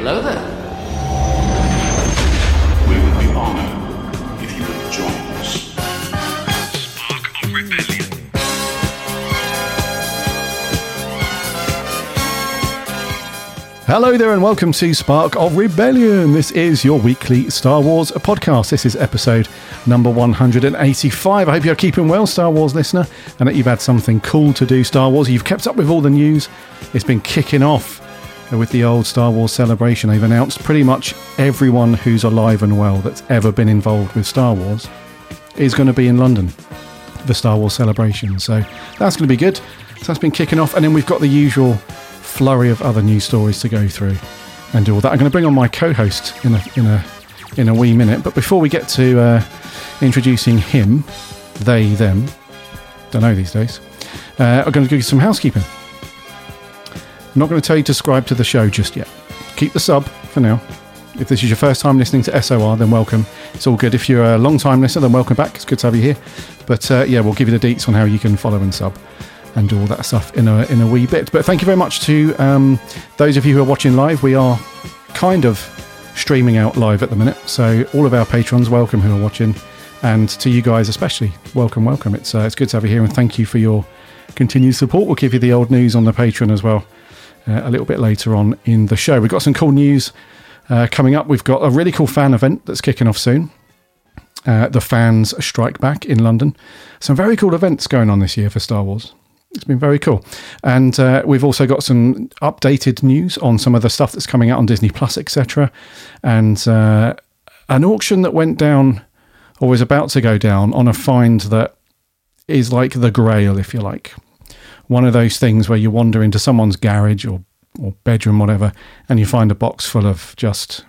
Hello there. We would be honored if you would join us. Spark of Rebellion. Hello there, and welcome to Spark of Rebellion. This is your weekly Star Wars podcast. This is episode number 185. I hope you're keeping well, Star Wars listener, and that you've had something cool to do, Star Wars. You've kept up with all the news. It's been kicking off with the old Star Wars celebration. They've announced pretty much everyone who's alive and well that's ever been involved with Star Wars is going to be in London the Star Wars celebration. So that's going to be good. So that's been kicking off, and then we've got the usual flurry of other news stories to go through and do all that. I'm going to bring on my co-host in a in a in a wee minute, but before we get to uh, introducing him, they them, don't know these days. Uh, I'm going to give you some housekeeping. I'm not going to tell you to subscribe to the show just yet. Keep the sub for now. If this is your first time listening to SOR, then welcome. It's all good. If you're a long time listener, then welcome back. It's good to have you here. But uh, yeah, we'll give you the deets on how you can follow and sub and do all that stuff in a in a wee bit. But thank you very much to um, those of you who are watching live. We are kind of streaming out live at the minute, so all of our patrons, welcome who are watching, and to you guys especially, welcome, welcome. It's uh, it's good to have you here, and thank you for your continued support. We'll give you the old news on the Patreon as well uh, a little bit later on in the show. We've got some cool news uh, coming up. We've got a really cool fan event that's kicking off soon. Uh, the fans strike back in London. Some very cool events going on this year for Star Wars. It's been very cool. And uh, we've also got some updated news on some of the stuff that's coming out on Disney Plus, etc. And uh, an auction that went down or was about to go down on a find that is like the grail, if you like. One of those things where you wander into someone's garage or, or bedroom, whatever, and you find a box full of just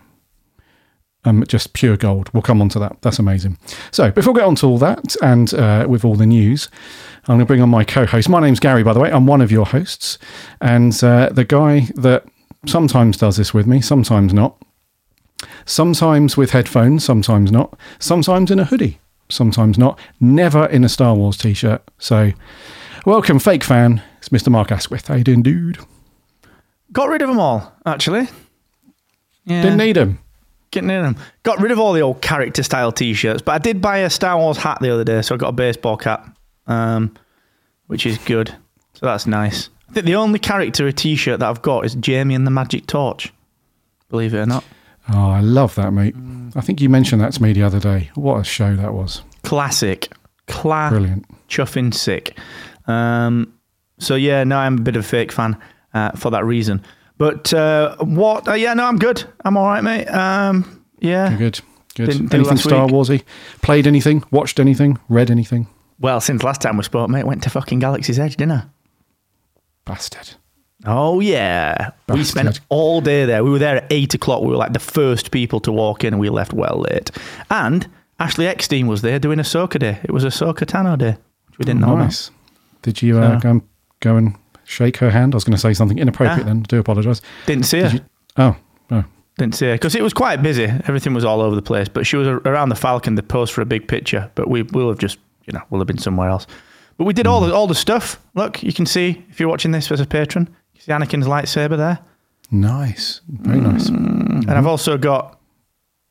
um, just pure gold. We'll come on to that. That's amazing. So, before we get on to all that and uh, with all the news, I'm going to bring on my co host. My name's Gary, by the way. I'm one of your hosts. And uh, the guy that sometimes does this with me, sometimes not. Sometimes with headphones, sometimes not. Sometimes in a hoodie, sometimes not. Never in a Star Wars t shirt. So, welcome, fake fan. It's Mr. Mark Asquith. How you doing, dude? Got rid of them all, actually. Yeah. Didn't need them. Getting in them. Got rid of all the old character style t shirts, but I did buy a Star Wars hat the other day, so I got a baseball cap, um, which is good. So that's nice. I think the only character t shirt that I've got is Jamie and the Magic Torch. Believe it or not. Oh, I love that, mate. I think you mentioned that to me the other day. What a show that was. Classic. Class. Brilliant. Chuffing sick. Um, so yeah, no, I'm a bit of a fake fan uh, for that reason. But uh, what? Uh, yeah, no, I'm good. I'm all right, mate. Um, yeah. You're good. Good. Didn't do anything last Star week. Warsy? Played anything? Watched anything? Read anything? Well, since last time we spoke, mate, went to fucking Galaxy's Edge, didn't I? Bastard. Oh yeah, we spent all day there. We were there at eight o'clock. We were like the first people to walk in, and we left well late. And Ashley Eckstein was there doing Ahsoka day. It was Ahsoka Tano day, which we didn't know. about. Did you uh, go, and, go and shake her hand? I was going to say something inappropriate Ah. then. I do apologise. Didn't see her. You? Oh, oh. Didn't see her because it was quite busy. Everything was all over the place. But she was around the Falcon. They posed for a big picture, but we will have just you know we'll have been somewhere else. But we did all the all the stuff. Look, you can see if you're watching this as a patron, you see Anakin's lightsaber there. Nice. Very nice. And I've also got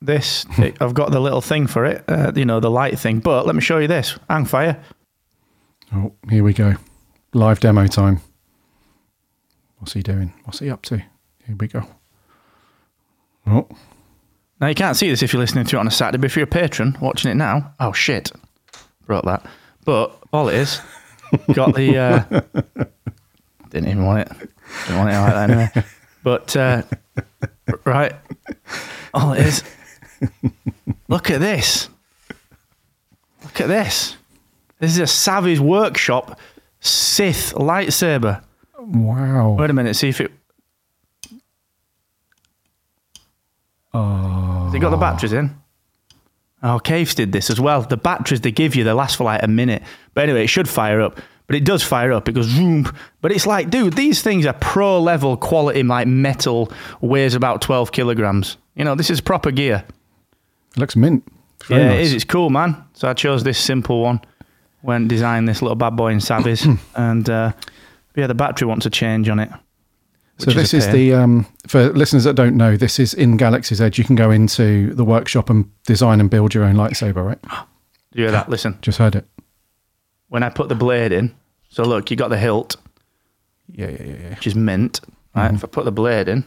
this. I've got the little thing for it, uh, you know, the light thing. But let me show you this. Hang fire. Oh, here we go. Live demo time. What's he doing? What's he up to? Here we go. Oh, Now you can't see this if you're listening to it on a Saturday, but if you're a patron watching it now, oh shit, brought that. But all it is, got the. Uh, didn't even want it. Didn't want it like that anyway. But uh, right, all it is. Look at this. Look at this. This is a Savi's Workshop Sith lightsaber. wow. Wait a minute, see if it. Oh, Has it got the oh. batteries in? Oh, Caves did this as well. The batteries they give you, they last for like a minute. But anyway, it should fire up. But it does fire up. It goes zoom. But it's like, dude, these things are pro level quality, like metal, weighs about 12 kilograms. You know, this is proper gear. it looks mint. It's yeah, nice. it is. It's cool, man. So I chose this simple one. Went design this little bad boy in Savi's. and uh, yeah, the battery wants a change on it. So this a is the um, for listeners that don't know. This is in Galaxy's Edge. You can go into the workshop and design and build your own lightsaber. Right? Do you hear that? Listen, Just heard it. when I put the blade in, so look, you got the hilt, Yeah, yeah, yeah, yeah. which is mint. Right? If I put the blade in,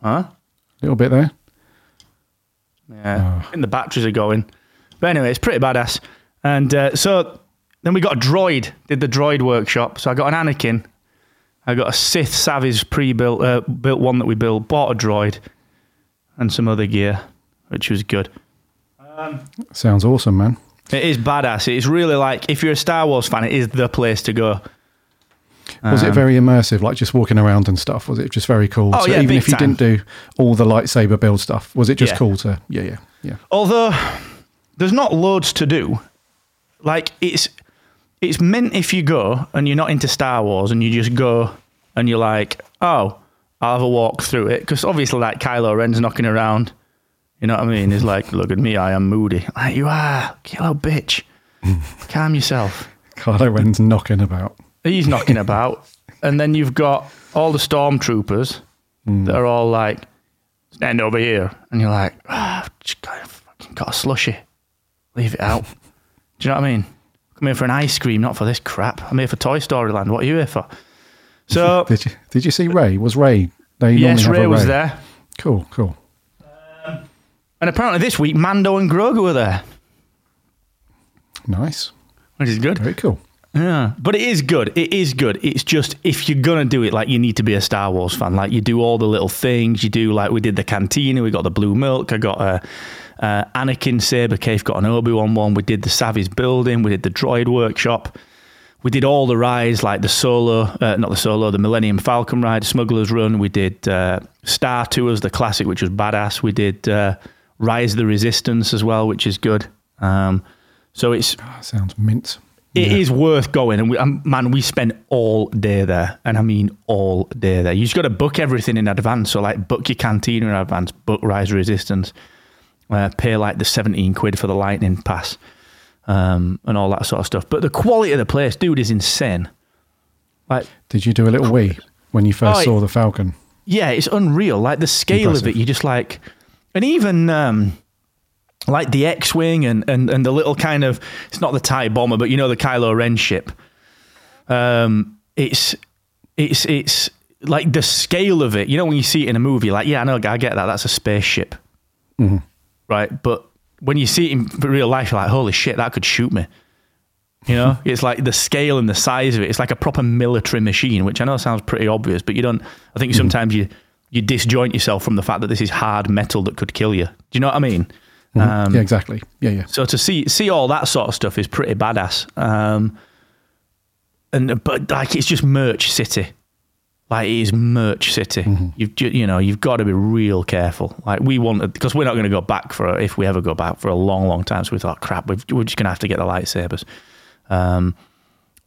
huh? A little bit there. Yeah, I think the batteries are going. But anyway, it's pretty badass. And uh, so then we got a droid. Did the droid workshop. So I got an Anakin. I got a Sith Savage pre-built uh, built one that we built. Bought a droid and some other gear, which was good. Sounds awesome, man. It is badass. It is really like if you're a Star Wars fan, it is the place to go. Was Um, it very immersive, like just walking around and stuff? Was it just very cool? Oh, so yeah, even if you time. didn't do all the lightsaber build stuff, was it just Yeah. cool to? Yeah, yeah, yeah. Although there's not loads to do. Like it's it's meant if you go and you're not into Star Wars and you just go and you're like, oh, I'll have a walk through it because obviously like Kylo Ren's knocking around. You know what I mean? He's like, look at me, I am moody. Like you are, you little bitch. Calm yourself. Kylo Ren's knocking about. He's knocking about, and then you've got all the stormtroopers that are all like, stand over here, and you're like, ah, just got, fucking got a slushy, leave it out. Do you know what I mean? Come here for an ice cream, not for this crap. I'm here for Toy Story Land. What are you here for? So Did you Did you see Rey? Was Rey? They yes, have Rey was there, Cool, cool. Um, and apparently this week Mando and Grogu were there, Nice. which is good. Very cool. Yeah, but it is good. It is good. It's just if you're gonna do it, like you need to be a Star Wars fan. Like you do all the little things. You do like we did the cantina. We got the blue milk. I got a uh, Anakin saber cave. Got an Obi Wan one. We did the Savi's building. We did the droid workshop. We did all the rides like the solo, uh, not the solo, the Millennium Falcon ride, Smuggler's Run. We did uh, Star Tours, the classic, which was badass. We did uh, Rise of the Resistance as well, which is good. Um, so it's That sounds mint. it is worth going, and we, um, man, we spent all day there, and I mean all day there. You just got to book everything in advance. So like, book your canteen in advance, book Rise Resistance, uh, pay like the seventeen quid for the Lightning Pass, um, and all that sort of stuff. But the quality of the place, dude, is insane. Like, Did you do a little wee when you first Oh, saw the Falcon? yeah, it's unreal. Like the scale of it, you just like, and even um, like the X-wing and, and and the little kind of it's not the Tie bomber, but you know the Kylo Ren ship. Um, it's it's it's like the scale of it. You know when you see it in a movie, like yeah, I know, I get that. That's a spaceship, right? But when you see it in real life, you're like, holy shit, that could shoot me. You know, it's like the scale and the size of it. It's like a proper military machine, which I know sounds pretty obvious, but you don't. I think sometimes you you disjoint yourself from the fact that this is hard metal that could kill you. Do you know what I mean? Um, yeah, exactly. Yeah, yeah. so to see see all that sort of stuff is pretty badass. Um, and but like it's just merch city, like it is merch city. You've you know you've got to be real careful. Like we wanted because we're not going to go back for if we ever go back for a long long time. So we thought, crap, we've, we're just going to have to get the lightsabers. Um,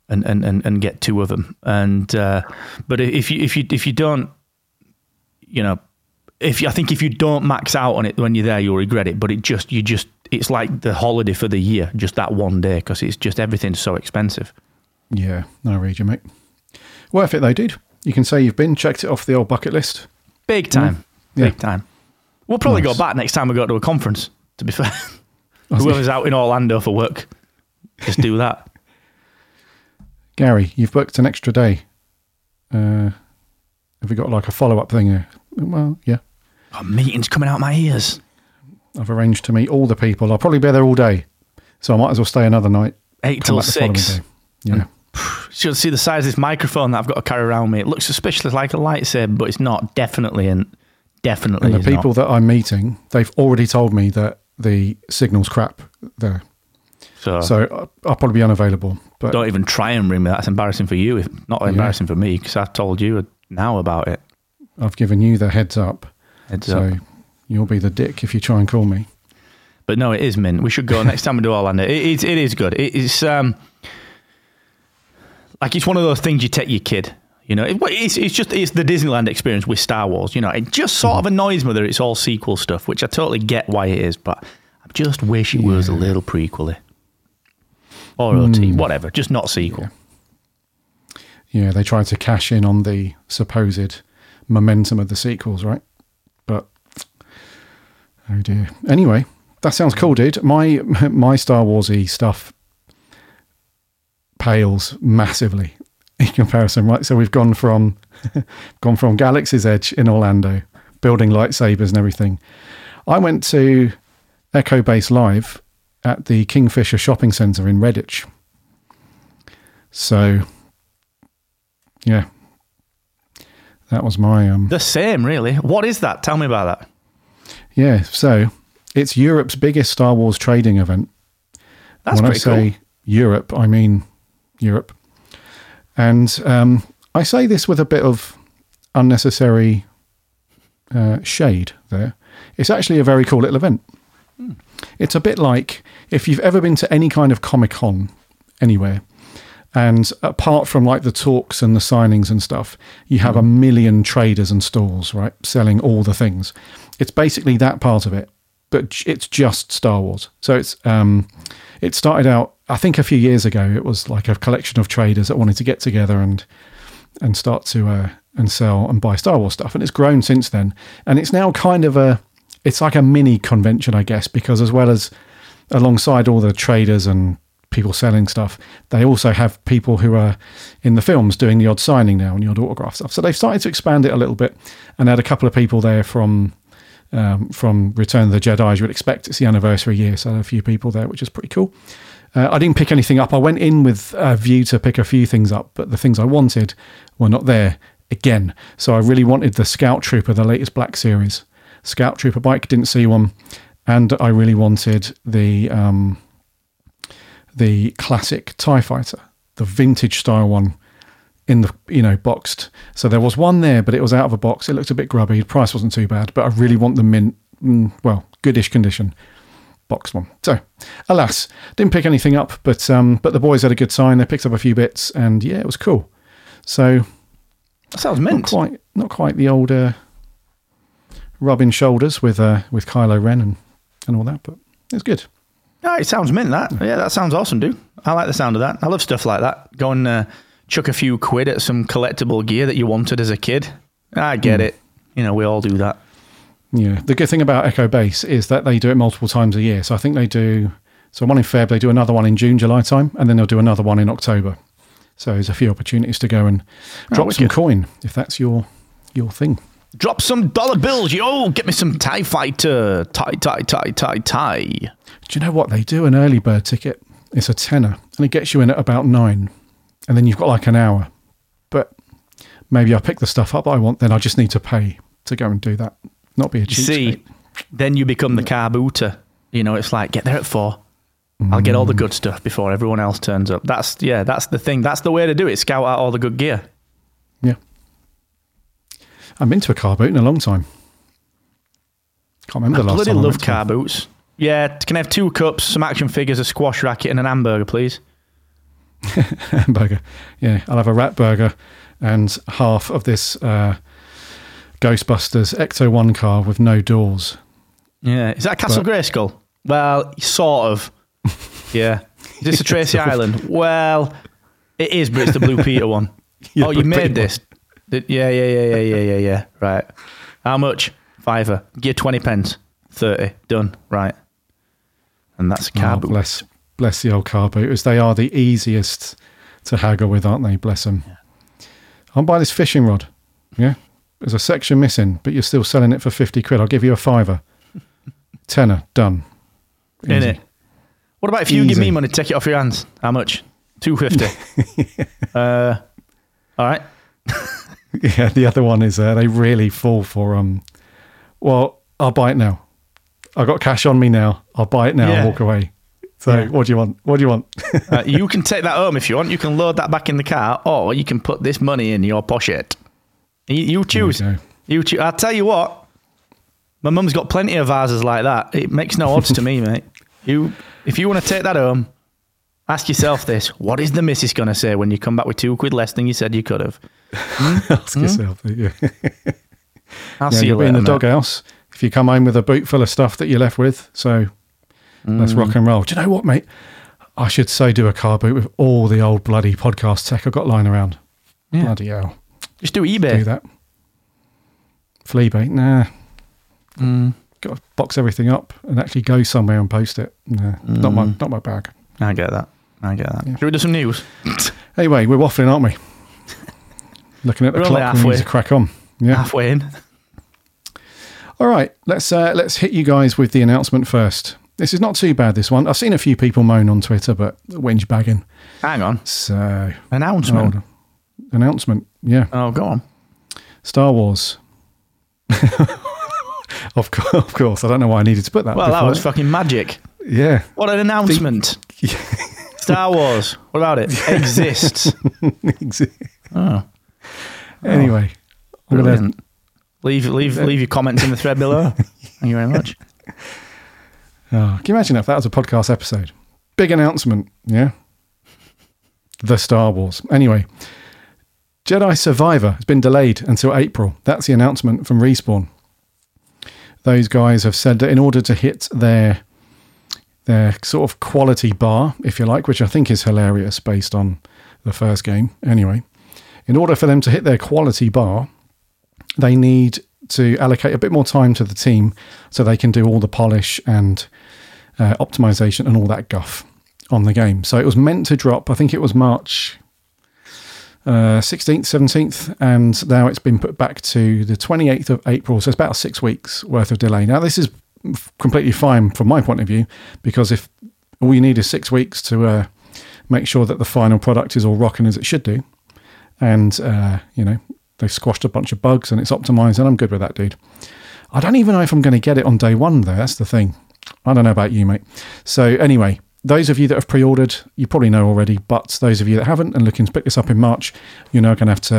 and, and, and, and get two of them. And uh, but if you if you if you don't, you know, if you, I think if you don't max out on it when you're there, you'll regret it. But it just you just it's like the holiday for the year, just that one day, because it's just everything's so expensive. Yeah, no, read you, mate. Worth it though, dude. You can say you've been, checked it off the old bucket list. Big time, Yeah. big time. We'll probably Nice. go back next time we go to a conference. To be fair, whoever's out in Orlando for work, just do that. Gary, you've booked an extra day. Uh, have we got like a follow up thing? There? Well, yeah. Oh, meetings coming out my ears. I've arranged to meet all the people. I'll probably be there all day, so I might as well stay another night. Eight till back the following six. Yeah, Should see the size of this microphone that I've got to carry around me. It looks suspiciously like a lightsaber, but it's not. Definitely and definitely. and the people not. that I'm meeting, they've already told me that the signal's crap there, So, so I- I'll probably be unavailable. But don't even try and ring me. That's embarrassing for you. If not embarrassing for me, because I've told you now about it. I've given you the heads up, Heads so up. you'll be the dick if you try and call me. But no, it is mint. We should go next time we do Orlando. It, it, it is good. It, it's um, like it's one of those things you take your kid. You know, it, it's, it's just it's the Disneyland experience with Star Wars. You know, it just sort of mm-hmm. annoys me that it's all sequel stuff, which I totally get why it is, but I just wish it was a little prequely or OT, mm. whatever, just not sequel. Yeah, they tried to cash in on the supposed momentum of the sequels, right? But oh dear. Anyway, that sounds cool, dude. My my Star Warsy stuff pales massively in comparison, right? So we've gone from gone from Galaxy's Edge in Orlando, building lightsabers and everything. I went to Echo Base Live at the Kingfisher Shopping Centre in Redditch. So, yeah, that was my um. The same, really. What is that? Tell me about that. Yeah, so it's Europe's biggest Star Wars trading event. That's when I say cool. Europe, I mean Europe. And um, I say this with a bit of unnecessary uh, shade there. It's actually a very cool little event. It's a bit like if you've ever been to any kind of Comic Con anywhere, and apart from like the talks and the signings and stuff, you have a million traders and stalls, right, selling all the things. It's basically that part of it, but it's just Star Wars. So it's um, it started out, I think, a few years ago. It was like a collection of traders that wanted to get together and and start to uh, and sell and buy Star Wars stuff, and it's grown since then. And it's now kind of a, it's like a mini convention, I guess, because as well as alongside all the traders and people selling stuff, they also have people who are in the films doing the odd signing now and the odd autograph stuff. So they've started to expand it a little bit, and had a couple of people there from um, from Return of the Jedi. As you would expect, it's the anniversary year, so a few people there, which is pretty cool. Uh, I didn't pick anything up. I went in with a view to pick a few things up, but the things I wanted were not there again. So I really wanted the Scout Trooper, the latest Black Series Scout Trooper bike. Didn't see one, and I really wanted the um, the classic Tie Fighter, the vintage style one in the you know boxed. So there was one there, but it was out of a box. It looked a bit grubby. The price wasn't too bad, but I really want the mint, mm, well, goodish condition box one. So, alas, didn't pick anything up, but um, but the boys had a good time. They picked up a few bits, and yeah, it was cool. So That sounds not mint. quite not quite the old uh, rubbing shoulders with uh, with Kylo Ren and and all that, but it's good. Yeah, it sounds mint. That yeah, that sounds awesome, dude. I like the sound of that. I love stuff like that. Go and uh, chuck a few quid at some collectible gear that you wanted as a kid. I get Hmm. it. You know, we all do that. Yeah. The good thing about Echo Base is that they do it multiple times a year. So I think they do so one in Feb, they do another one in June, July time, and then they'll do another one in October. So there's a few opportunities to go and ah, drop some wicked. coin if that's your your thing. Drop some dollar bills, yo. Get me some Tie Fighter. Tie, tie, tie, tie, tie. Do you know what they do? An early bird ticket. It's a tenner, and it gets you in at about nine, and then you've got like an hour. But maybe I pick the stuff up I want, then I just need to pay to go and do that. Not be a You see, then you become the car booter. You know, it's like get there at four. I'll get all the good stuff before everyone else turns up. That's yeah, that's the thing. That's the way to do it. Scout out all the good gear. Yeah. I've been to a car boot in a long time. Can't remember I the last bloody time. I love went to car boots. Yeah, can I have two cups, some action figures, a squash racket, and an hamburger, please? hamburger. Yeah, I'll have a rat burger and half of this uh, Ghostbusters Ecto One car with no doors. Yeah, is that Castle But- Grayskull? Well, sort of. Yeah. Is this a Tracy Island? Well, it is, but it's the Blue Peter one. Yeah, oh, you Blue made Peter this? Yeah, yeah, yeah, yeah, yeah, yeah, yeah. Right. How much? Fiver. Give twenty pence. Thirty. Done. Right. And that's a oh, car Oh, boot. bless, bless the old car booters. They are the easiest to haggle with, aren't they? Bless them. I'm buy this fishing rod. Yeah, there's a section missing, but you're still selling it for fifty quid. I'll give you a fiver. Tenner done. In it. What about if you give me money, take it off your hands? How much? Two fifty. uh, all right. Yeah, the other one is uh, they really fall for um. Well, I'll buy it now. I've got cash on me now. I'll buy it now Yeah. and walk away. So, Yeah. what do you want? What do you want? Uh, you can take that home if you want. You can load that back in the car, or you can put this money in your pocket. You, you choose. go. You choose. I'll tell you what. My mum's got plenty of vases like that. It makes no odds to me, mate. You, if you want to take that home, ask yourself this: What is the missus going to say when you come back with two quid less than you said you could have? Hmm? Ask hmm? yourself. Yeah, I'll yeah see you you'll be later. in the mate. doghouse if you come home with a boot full of stuff that you're left with. So, let's rock hmm. and roll. Do you know what, mate? I should so do a car boot with all the old bloody podcast tech I've got lying around. Bloody hell. Just do eBay. Do that. Flea bait, nah. Mm. Got to box everything up and actually go somewhere and post it. Nah, not my not my bag. I get that. I get that. Should we do some news? Anyway, we're waffling, aren't we? Looking at the We're clock, we need to crack on. Yeah. Halfway in. All right, let's uh, let's hit you guys with the announcement first. This is not too bad. This one, I've seen a few people moan on Twitter, but whinge bagging. Hang on. So Announcement. Announcement, yeah, Oh, go on. Star Wars. of course, of course. I don't know why I needed to put that. Well, that was fucking magic. yeah. What an announcement. Star Wars. What about it? Exists. Exists. Oh, anyway, oh, I'm gonna. Leave, leave, leave your comments in the thread below. Thank you very much. Oh, can you imagine if that was a podcast episode? Big announcement, yeah? The Star Wars. Anyway, Jedi Survivor has been delayed until April. That's the announcement from Respawn. Those guys have said that in order to hit their their sort of quality bar, if you like, which I think is hilarious based on the first game. Anyway, in order for them to hit their quality bar, they need to allocate a bit more time to the team so they can do all the polish and uh, optimization and all that guff on the game. So it was meant to drop, I think it was March uh, 16th, 17th, and now it's been put back to the 28th of April. So it's about six weeks worth of delay. Now, this is completely fine from my point of view because if all you need is six weeks to uh, make sure that the final product is all rocking as it should do, and uh, you know they've squashed a bunch of bugs and it's optimized, and I'm good with that, dude. I don't even know if I'm going to get it on day one. There, that's the thing. I don't know about you, mate. So anyway, those of you that have pre-ordered, you probably know already. But those of you that haven't and looking to pick this up in March, you're now going to have to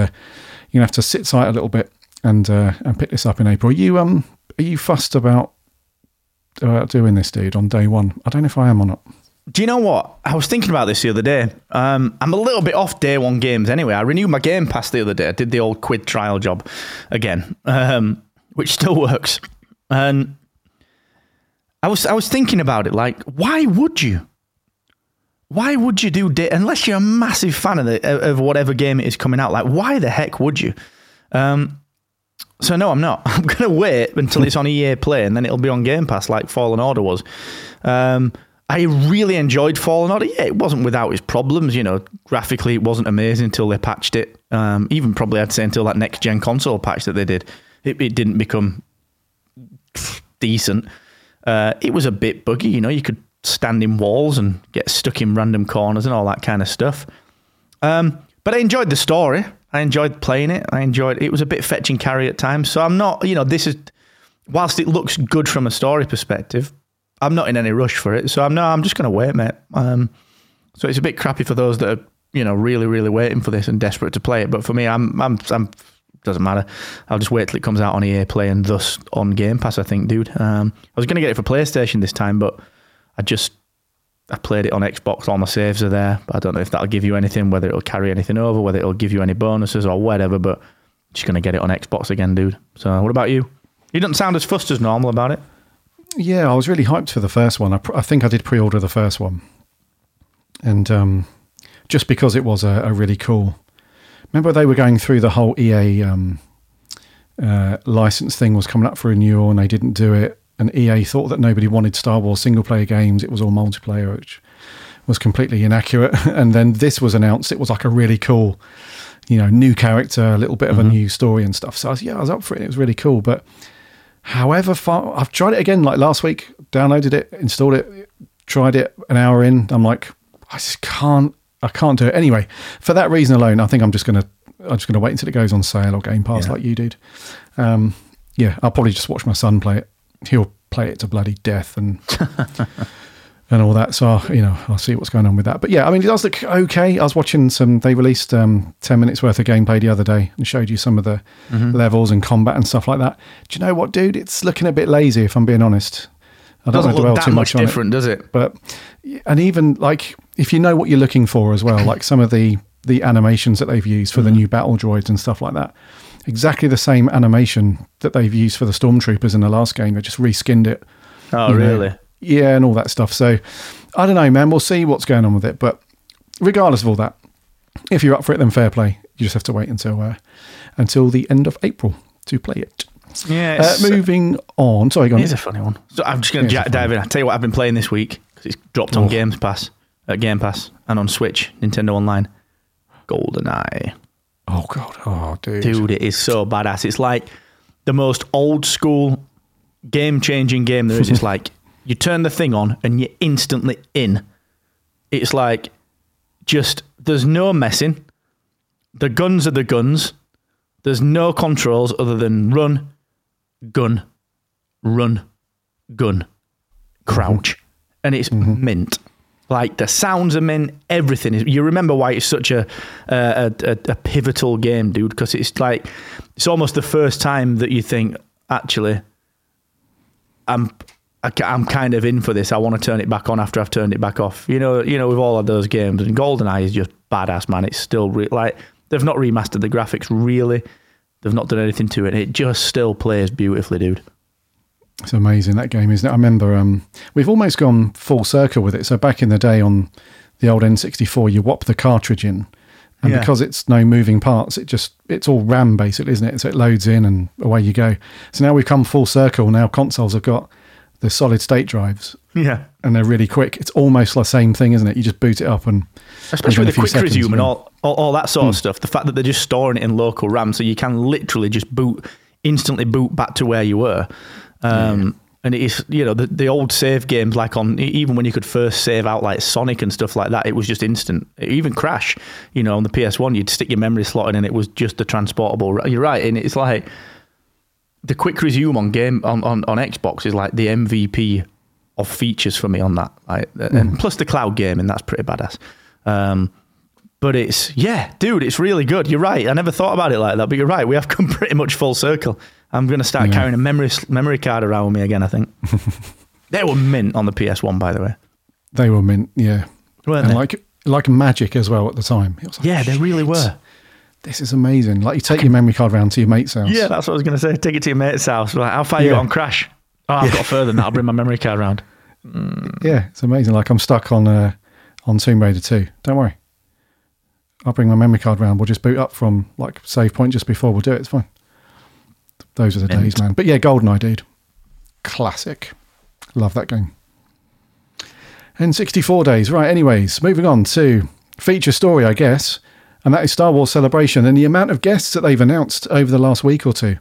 you're going to have to sit tight a little bit and uh, and pick this up in April. Are you um are you fussed about about doing this, dude, on day one? I don't know if I am or not. Do you know what? I was thinking about this the other day. Um, I'm a little bit off day one games anyway. I renewed my Game Pass the other day. I did the old quid trial job again, um, which still works. And I was I was thinking about it. Like, why would you? Why would you do day unless you're a massive fan of the of whatever game it is coming out? Like, why the heck would you? Um, so no, I'm not. I'm gonna wait until it's on EA Play, and then it'll be on Game Pass, like Fallen Order was. Um, I really enjoyed Fallen Order. Yeah, it wasn't without its problems. You know, graphically, it wasn't amazing until they patched it. Um, even probably, I'd say until that next gen console patch that they did, it, it didn't become decent. Uh, it was a bit buggy. You know, you could stand in walls and get stuck in random corners and all that kind of stuff. Um, but I enjoyed the story. I enjoyed playing it. I enjoyed it was a bit fetch and carry at times. So I'm not, you know, this is whilst it looks good from a story perspective, I'm not in any rush for it. So I'm no, I'm just going to wait, mate. Um, so it's a bit crappy for those that are, you know, really, really waiting for this and desperate to play it. But for me, I'm, I'm, I'm doesn't matter. I'll just wait till it comes out on EA Play and thus on Game Pass. I think, dude. Um, I was going to get it for PlayStation this time, but I just I played it on Xbox. All my saves are there. But I don't know if that'll give you anything, whether it'll carry anything over, whether it'll give you any bonuses or whatever. But just to get it on Xbox again, dude. So what about you? You don't sound as fussed as normal about it. Yeah, I was really hyped for the first one. I, pr- I think I did pre-order the first one, and um, just because it was a, a really cool. Remember they were going through the whole EA um, uh, license thing was coming up for renewal, and they didn't do it. And EA thought that nobody wanted Star Wars single-player games; it was all multiplayer, which was completely inaccurate. and then this was announced; it was like a really cool, you know, new character, a little bit of a new story and stuff. So I was, yeah, I was up for it. It was really cool, but however far I've tried it again like last week, downloaded it, installed it, tried it an hour in. I'm like, I just can't, I can't do it. Anyway, for that reason alone, I think I'm just gonna, I'm just gonna wait until it goes on sale or Game Pass Yeah. like you did. Um, yeah, I'll probably just watch my son play it. He'll play it to bloody death and. And all that, so you know, I'll see what's going on with that. But yeah, I mean, it does look okay. I was watching some. They released um, ten minutes worth of gameplay the other day and showed you some of the levels and combat and stuff like that. Do you know what, dude? It's looking a bit lazy, if I'm being honest. I don't want to dwell that too much much, on different, does it? it, but and even like if you know what you're looking for as well, like some of the the animations that they've used for the new battle droids and stuff like that, exactly the same animation that they've used for the stormtroopers in the last game. They just reskinned it. Oh, you know. really? Yeah, and all that stuff. So I don't know, man. We'll see what's going on with it. But regardless of all that, if you're up for it, then fair play. you just have to wait until uh, until the end of April to play it. Yeah, Uh, moving on. Sorry, go on. It is a funny one. So I'm just going to dive in. I'll tell you what I've been playing this week because it's dropped on Oh. Games Pass, uh, Game Pass, and on Switch, Nintendo Online. GoldenEye. Oh god. Oh dude. Dude, it is so badass. It's like the most old school game changing game there is. It's like you turn the thing on and you're instantly in. It's like just, there's no messing. The guns are the guns. There's no controls other than run, gun, run, gun, crouch. Mm-hmm. And it's mm-hmm. mint. Like the sounds are mint, everything is. You remember why it's such a a, a, a pivotal game, dude? Because it's like it's almost the first time that you think, actually, I'm I I'm kind of in for this. I want to turn it back on after I've turned it back off. You know, you know, with all of those games, and GoldenEye is just badass, man. It's still re- like they've not remastered the graphics really. They've not done anything to it. It just still plays beautifully, dude. It's amazing that game, isn't it? I remember um, we've almost gone full circle with it. So back in the day on the old N64, you whop the cartridge in, and Yeah. because it's no moving parts, it just it's all RAM basically, isn't it? So it loads in and away you go. So now we've come full circle. Now consoles have got the solid state drives, Yeah. and they're really quick. It's almost the same thing, isn't it? You just boot it up and Especially with the quick resume and all, all, all that sort of stuff. The fact that they're just storing it in local RAM, so you can literally just boot instantly boot back to where you were. Um, And it is, you know, the, the old save games, like on even when you could first save out like Sonic and stuff like that, it was just instant. Even Crash, you know, on the PS1, you'd stick your memory slot in and it was just the transportable. You're right, and it's like the quick resume on game on, on, on Xbox is like the MVP of features for me on that. Like, and plus the cloud gaming, that's pretty badass. Um, but it's yeah, dude, it's really good. You're right. I never thought about it like that, but you're right. We have come pretty much full circle. I'm going to start Yeah. carrying a memory memory card around with me again. I think they were mint on the PS1, by the way. they were mint, yeah, Weren't and they? like like magic as well at the time. Like, yeah, they really were. This is amazing. Like you take your memory card round to your mate's house. Yeah, that's what I was going to say. Take it to your mate's house. Like, how far you got on Crash? Oh, I've got further than that. I'll bring my memory card around. Yeah, it's amazing. Like I'm stuck on uh, on Tomb Raider 2. Don't worry. I'll bring my memory card round. We'll just boot up from like save point just before we'll do it. It's fine. Those are the Mint. days, man. But yeah, GoldenEye, dude. Classic. Love that game. And 64 days. Right, anyways, moving on to feature story, I guess. And that is Star Wars Celebration and the amount of guests that they've announced over the last week or two.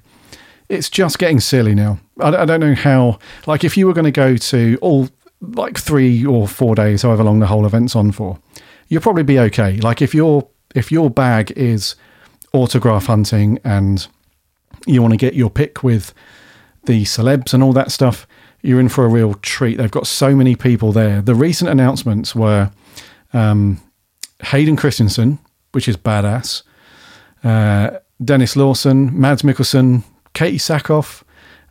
It's just getting silly now. I, I don't know how, like, if you were going to go to all like three or four days, however long the whole event's on for, you'll probably be okay. Like, if your if your bag is autograph hunting and you want to get your pick with the celebs and all that stuff, you're in for a real treat. They've got so many people there. The recent announcements were um, Hayden Christensen, which is badass, uh, Denis Lawson, Mads Mikkelsen, Katee Sackhoff,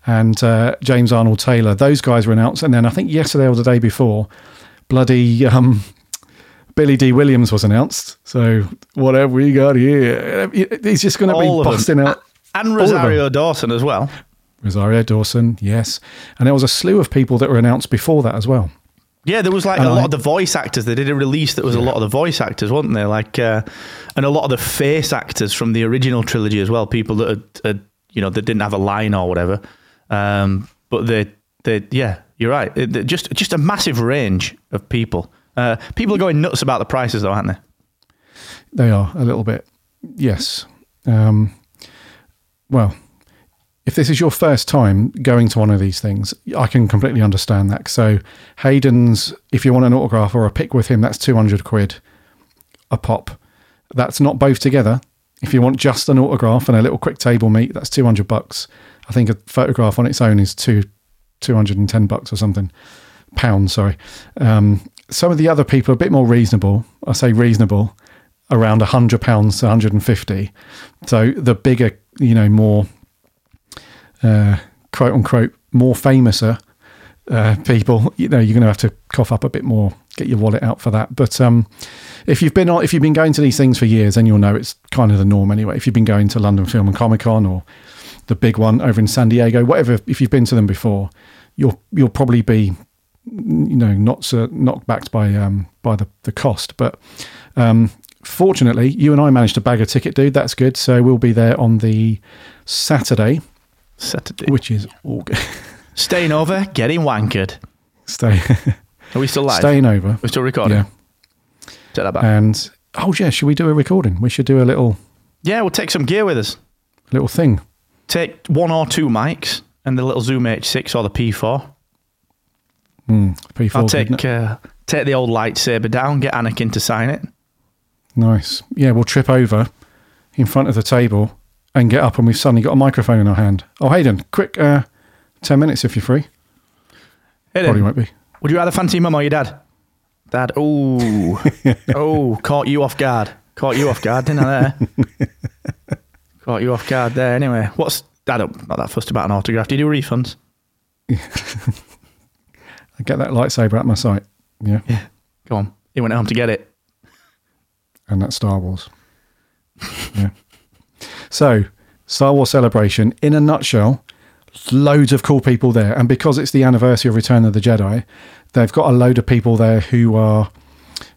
and uh, James Arnold Taylor. Those guys were announced. And then I think yesterday or the day before, bloody um, Billy Dee Williams was announced. So whatever we got here, he's just going to be of them. busting out. And. Rosario Dawson as well. Rosario Dawson, yes. And there was a slew of people that were announced before that as well. Yeah, there was like And a lot I- of the voice actors. They did a release that was a lot of the voice actors, wasn't there? Like, uh, and a lot of the face actors from the original trilogy as well. People that had, had you know, that didn't have a line or whatever. Um, but they, they, yeah, you're right. It, it- just, just a massive range of people. Uh, people are going nuts about the prices, though, aren't they? They are a little bit, yes. Um, well, if this is your first time going to one of these things, I can completely understand that. So, Hayden's, if you want an autograph or a pic with him, that's 200 quid a pop. That's not both together. If you want just an autograph and a little quick table meet, that's 200 bucks. I think a photograph on its own is two, 210 bucks or something. Pounds, sorry. Um, some of the other people are a bit more reasonable. I say reasonable, around 100 pounds to 150. So the bigger, you know, more uh, quote unquote more famouser uh, people, you know, you're going to have to cough up a bit more, get your wallet out for that. But um, if you've been on, if you've been going to these things for years, then you'll know it's kind of the norm anyway. If you've been going to London Film and Comic Con or the big one over in San Diego, whatever, if you've been to them before, you'll you'll probably be, you know, not so, not backed by um, by the the cost, but um, fortunately, you and I managed to bag a ticket, dude. That's good. So we'll be there on the Saturday, Saturday. which is all good. Staying over, getting wankered. Stay, Are we still live? staying over. We're still recording. Yeah. Take that back. And oh yeah, should we do a recording? We should do a little yeah, we'll take some gear with us. little thing. Take one or two mics and the little Zoom H6 or the P4. P4. I'll take uh, take the old lightsaber down, get Anakin to sign it. Nice. Yeah, we'll trip over in front of the table and get up, and we've suddenly got a microphone in our hand. Oh, Hayden, quick uh, 10 minutes if you're free. Hey Probably won't be. would you rather fancy your mum or your dad? Dad. Oh, oh, caught you off guard. Caught you off guard, didn't I? There. caught you off guard there. Anyway, what's I don't not that fussed about an autograph. Do you do refunds? I get that lightsaber at my sight. Yeah. Yeah. Go on. He went home to get it. And that's Star Wars. yeah. So, Star Wars Celebration, in a nutshell, loads of cool people there. And because it's the anniversary of Return of the Jedi, they've got a load of people there who are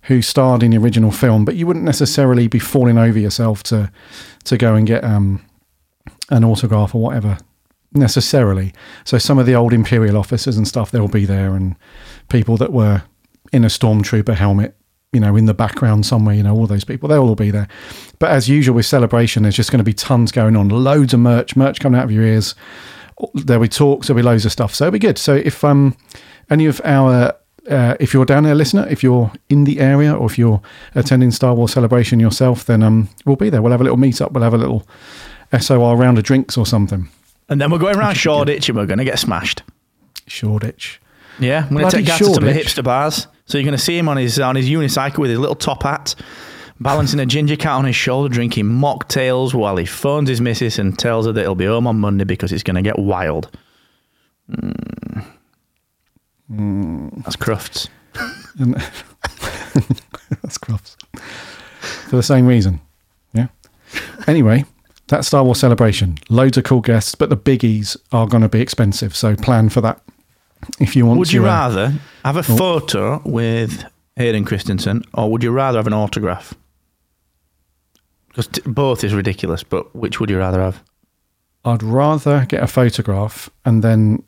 who starred in the original film, but you wouldn't necessarily be falling over yourself to to go and get um, an autograph or whatever necessarily. So some of the old Imperial officers and stuff, they'll be there, and people that were in a stormtrooper helmet, you know, in the background somewhere, you know, all those people, they'll all be there. But as usual with celebration, there's just going to be tons going on, loads of merch, merch coming out of your ears. There'll be talks, there'll be loads of stuff. So it'll be good. So if um any of our uh, if you're down there, listener, if you're in the area or if you're attending Star Wars Celebration yourself, then um, we'll be there. We'll have a little meet up. We'll have a little SOR round of drinks or something. And then we're going around Shoreditch and we're going to get smashed. Shoreditch. Yeah, I'm going to take Gaz to some of the hipster bars. So you're going to see him on his on his unicycle with his little top hat, balancing a ginger cat on his shoulder, drinking mocktails while he phones his missus and tells her that he'll be home on Monday because it's going to get wild. Mm. That's Crufts. That's Crofts. For the same reason. Yeah. Anyway, that's Star Wars Celebration. Loads of cool guests, but the biggies are going to be expensive. So plan for that if you want Would to. you uh, rather have a photo with Hayden Christensen or would you rather have an autograph? Because t- both is ridiculous, but which would you rather have? I'd rather get a photograph and then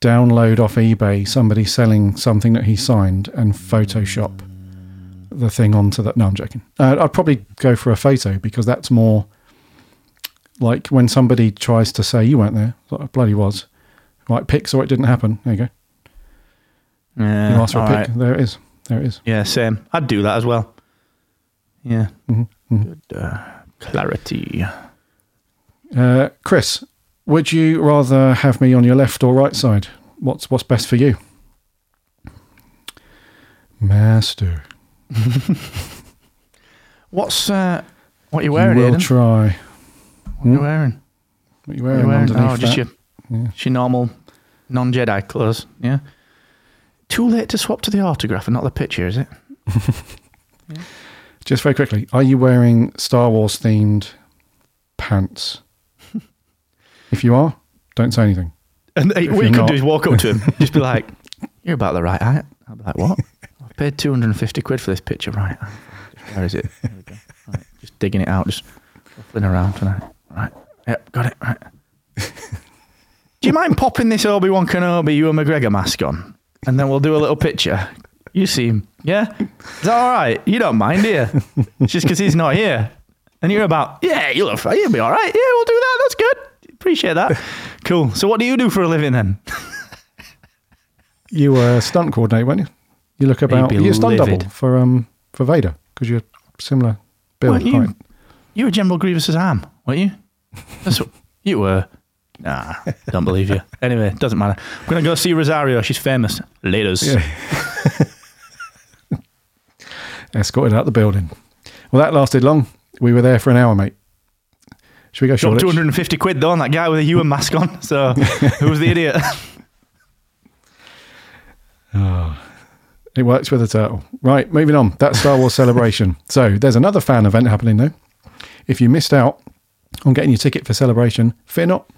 download off eBay somebody selling something that he signed and Photoshop the thing onto that. No, I'm joking. Uh, I'd probably go for a photo because that's more like when somebody tries to say you weren't there. Like, bloody was. Right, pics or it didn't happen. There you go. Yeah, You asked for a pick. right. There it is. There it is. Yeah, same. I'd do that as well. Yeah. Mm-hmm, Good uh, clarity. Uh, Chris, would you rather have me on your left or right side? What's what's best for you? Master. What's uh, what are you wearing, will try. what are you wearing? What you What are wearing, you wearing? underneath Oh, just that? your, just your normal non-Jedi clothes. Yeah. Too late to swap to the autograph and not the picture, is it? Just very quickly, are you wearing Star Wars themed pants? if you are, don't say anything. And what you're could not- do is walk up to him, just be like, "You're about the right height." I'll be like, "What? I've paid 250 quid for this picture, right? Where is it? There we go. Right, just digging it out, just shuffling around tonight. Right, yep, got it. Right. Do you mind popping this Obi Wan Kenobi Ewan McGregor mask on, and then we'll do a little picture? You seem, yeah, is that all right? You don't mind, do you? It's just because he's not here, and you're about, yeah, you'll. You'll be all right. Yeah, we'll do that. That's good. Appreciate that. Cool. So, what do you do for a living then? You were a stunt coordinator, weren't you? You look about. You're a stunt livid. double for um for Vader because you're similar build. Weren't you, height. you were General Grievous's arm, weren't you? That's what you were. Nah, don't believe you. Anyway, doesn't matter. I'm gonna go see Rosario. She's famous. Laters. Yeah. Escorted out the building. Well, that lasted long. We were there for an hour, mate. Should we go short? Shoreditch? 250 quid though on that guy with a human mask on. So who was the idiot? Oh. It works with a turtle. Right, moving on. That's Star Wars Celebration. So there's another fan event happening though. If you missed out on getting your ticket for Celebration, fear not.